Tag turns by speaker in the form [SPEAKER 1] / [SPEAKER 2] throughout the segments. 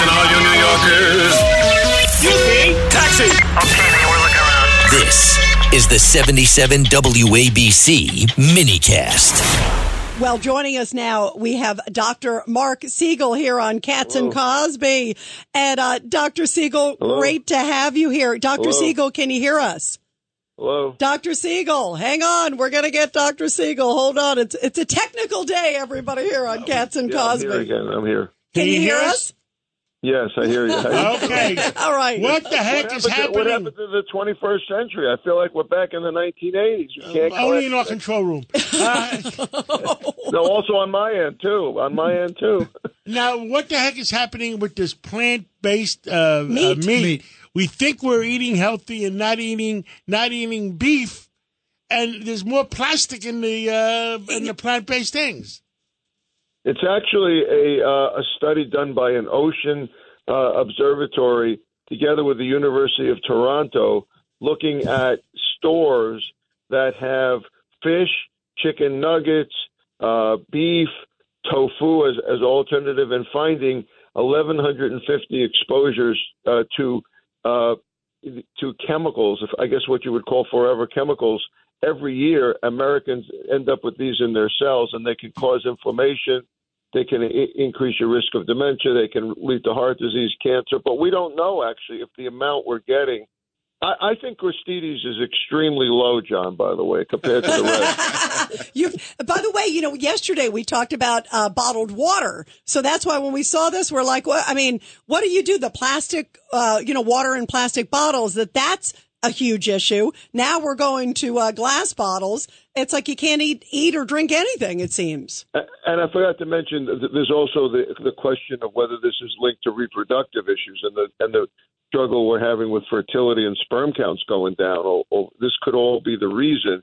[SPEAKER 1] Listen, all you New Yorkers. Excuse me. Taxi.
[SPEAKER 2] Okay, man, we're looking around.
[SPEAKER 3] This is the 77 WABC minicast.
[SPEAKER 4] Well, joining us now, we have Dr. Marc Siegel here on Cats and Cosby. And uh, Dr. Siegel,
[SPEAKER 5] Hello.
[SPEAKER 4] great to have you here. Dr.
[SPEAKER 5] Hello.
[SPEAKER 4] Siegel, can you hear us?
[SPEAKER 5] Hello.
[SPEAKER 4] Dr. Siegel, hang on. We're going to get Dr. Siegel. Hold on. It's it's a technical day, everybody here on Cats and
[SPEAKER 5] Yeah, I'm
[SPEAKER 4] Cosby.
[SPEAKER 5] here again. I'm here.
[SPEAKER 4] Can you hear us?
[SPEAKER 5] Yes, I hear you.
[SPEAKER 6] Okay.
[SPEAKER 4] All right.
[SPEAKER 6] What the heck
[SPEAKER 5] happened,
[SPEAKER 6] is
[SPEAKER 5] to, what
[SPEAKER 6] happening?
[SPEAKER 5] happened to the 21st century? I feel like we're back in the 1980s. You can't
[SPEAKER 6] Only in our control room. Uh,
[SPEAKER 5] No, also on my end too. On my end too.
[SPEAKER 6] now, what the heck is happening with this plant-based uh,
[SPEAKER 4] Meat.
[SPEAKER 6] Uh, meat? We think we're eating healthy and not eating not eating beef, and there's more plastic in the uh, in the plant-based things.
[SPEAKER 5] It's actually a uh, a study done by an ocean uh, observatory together with the University of Toronto, looking at stores that have fish, chicken nuggets, uh, beef, tofu as as alternative, and finding 1,150 exposures uh, to uh, to chemicals. I guess what you would call forever chemicals. Every year, Americans end up with these in their cells, and they can cause inflammation. They can I- increase your risk of dementia. They can lead to heart disease, cancer. But we don't know actually if the amount we're getting. I, I think Gristedes is extremely low, John. By the way, compared to the rest.
[SPEAKER 4] you by the way, you know, yesterday we talked about uh, bottled water. So that's why when we saw this, we're like, well, I mean, what do you do? The plastic, uh, you know, water in plastic bottles, that that's a huge issue. Now we're going to uh, glass bottles. It's like you can't eat, eat or drink anything, it seems.
[SPEAKER 5] And I forgot to mention there's also the the question of whether this is linked to reproductive issues and the and the struggle we're having with fertility and sperm counts going down. Or, or this could all be the reason.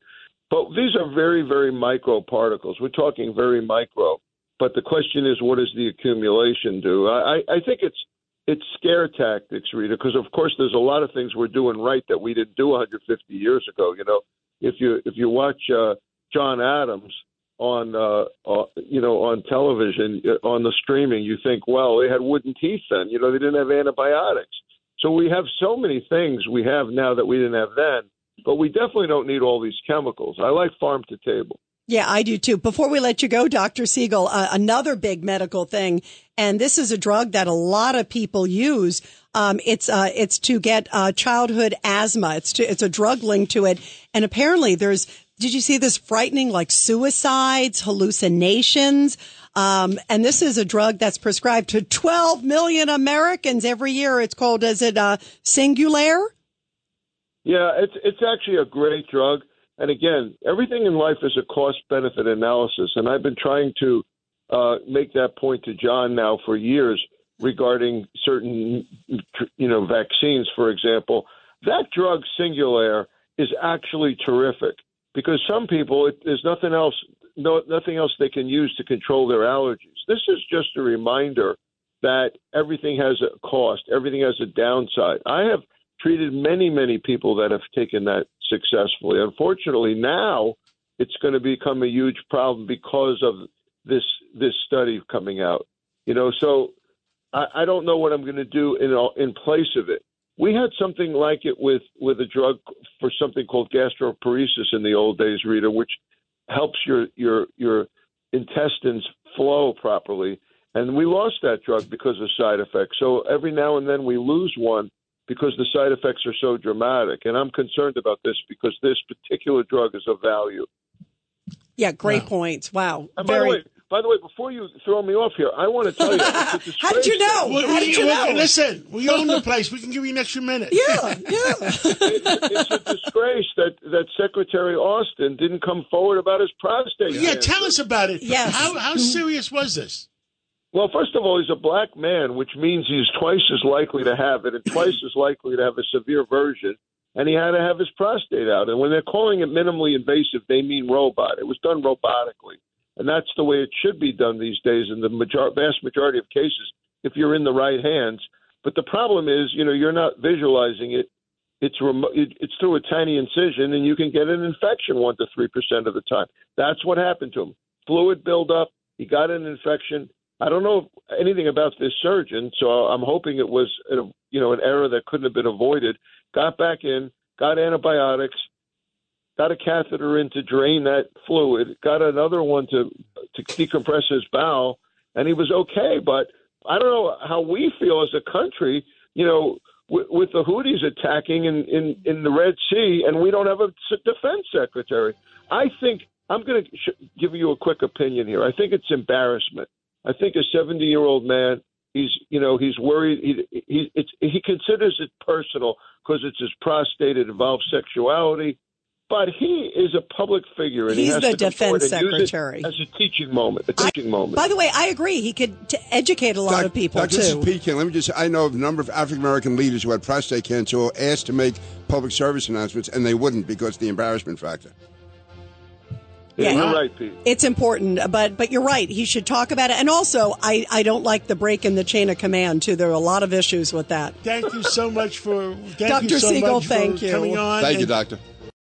[SPEAKER 5] But these are very very micro particles. We're talking very micro. But the question is, what does the accumulation do? I I think it's it's scare tactics, Rita, because of course there's a lot of things we're doing right that we didn't do 150 years ago. You know, if you if you watch uh, John Adams on uh, uh you know on television uh, on the streaming, you think, well, they had wooden teeth then. You know, they didn't have antibiotics. So we have so many things we have now that we didn't have then. But we definitely don't need all these chemicals. I like farm to table.
[SPEAKER 4] Yeah, I do too. Before we let you go, Dr. Siegel, uh, another big medical thing, and this is a drug that a lot of people use. Um, it's uh, it's to get uh, childhood asthma. It's to, it's a drug linked to it, and apparently there's. Did you see this frightening like suicides, hallucinations? Um, and this is a drug that's prescribed to 12 million Americans every year. It's called, is it uh, Singulair?
[SPEAKER 5] Yeah, it's it's actually a great drug. And again, everything in life is a cost benefit analysis. And I've been trying to uh, make that point to John now for years regarding certain, you know, vaccines, for example. That drug, Singulair, is actually terrific because some people, it, there's nothing else, no, nothing else they can use to control their allergies. This is just a reminder that everything has a cost, everything has a downside. I have treated many, many people that have taken that successfully. Unfortunately, now it's going to become a huge problem because of this this study coming out. You know, so I, I don't know what I'm going to do in in place of it. We had something like it with with a drug for something called gastroparesis in the old days, Rita, which helps your your your intestines flow properly. And we lost that drug because of side effects. So every now and then we lose one because the side effects are so dramatic. And I'm concerned about this because this particular drug is of value.
[SPEAKER 4] Yeah, great points. Wow.
[SPEAKER 5] And by the way, by the way, before you throw me off here, I want to tell you.
[SPEAKER 4] How did you know?
[SPEAKER 6] We-
[SPEAKER 4] How did you
[SPEAKER 6] we-
[SPEAKER 4] know?
[SPEAKER 6] Listen, we own the place. We can give you an extra minute.
[SPEAKER 4] Yeah, yeah.
[SPEAKER 5] it's a disgrace that that Secretary Austin didn't come forward about his prostate.
[SPEAKER 6] Yeah,
[SPEAKER 5] cancer.
[SPEAKER 6] tell us about it.
[SPEAKER 4] Yes.
[SPEAKER 6] How, how serious was this?
[SPEAKER 5] Well, first of all, he's a black man, which means he's twice as likely to have it and twice as likely to have a severe version. And he had to have his prostate out. And when they're calling it minimally invasive, they mean robot. It was done robotically. And that's the way it should be done these days in the major- vast majority of cases if you're in the right hands. But the problem is, you know, you're not visualizing it. It's remo- it, it's through a tiny incision, and you can get an infection one to three percent of the time. That's what happened to him. Fluid buildup. He got an infection. I don't know anything about this surgeon, so I'm hoping it was, a, you know, an error that couldn't have been avoided. Got back in, got antibiotics, got a catheter in to drain that fluid, got another one to to decompress his bowel, and he was okay. But I don't know how we feel as a country, you know, with, with the Houthis attacking in, in in the Red Sea, and we don't have a defense secretary. I think I'm going to sh- give you a quick opinion here. I think it's embarrassment. I think a 70 year old man. He's, you know, he's worried. He, he, it's, he considers it personal because it's his prostate. It involves sexuality, but he is a public figure, and he
[SPEAKER 4] He's
[SPEAKER 5] has
[SPEAKER 4] the
[SPEAKER 5] to come forward
[SPEAKER 4] defense
[SPEAKER 5] and it
[SPEAKER 4] secretary.
[SPEAKER 5] as a teaching moment. A teaching moment.
[SPEAKER 4] By the way, I agree. He could t- educate a lot
[SPEAKER 7] Doc-
[SPEAKER 4] of people
[SPEAKER 7] Doc, This is
[SPEAKER 4] too.
[SPEAKER 7] Pete King. Let me just, I know of a number of African American leaders who had prostate cancer who were asked to make public service announcements, and they wouldn't because of the embarrassment factor.
[SPEAKER 5] Yeah,
[SPEAKER 4] yeah.
[SPEAKER 5] you're uh, right, Pete.
[SPEAKER 4] It's important, but but you're right. He should talk about it. And also, I I don't like the break in the chain of command too. There are a lot of issues with that.
[SPEAKER 6] Thank you so much for thank
[SPEAKER 4] Dr.
[SPEAKER 6] you so
[SPEAKER 4] Siegel,
[SPEAKER 6] much
[SPEAKER 4] thank
[SPEAKER 6] for
[SPEAKER 4] you.
[SPEAKER 6] coming on.
[SPEAKER 7] Thank you, Doctor.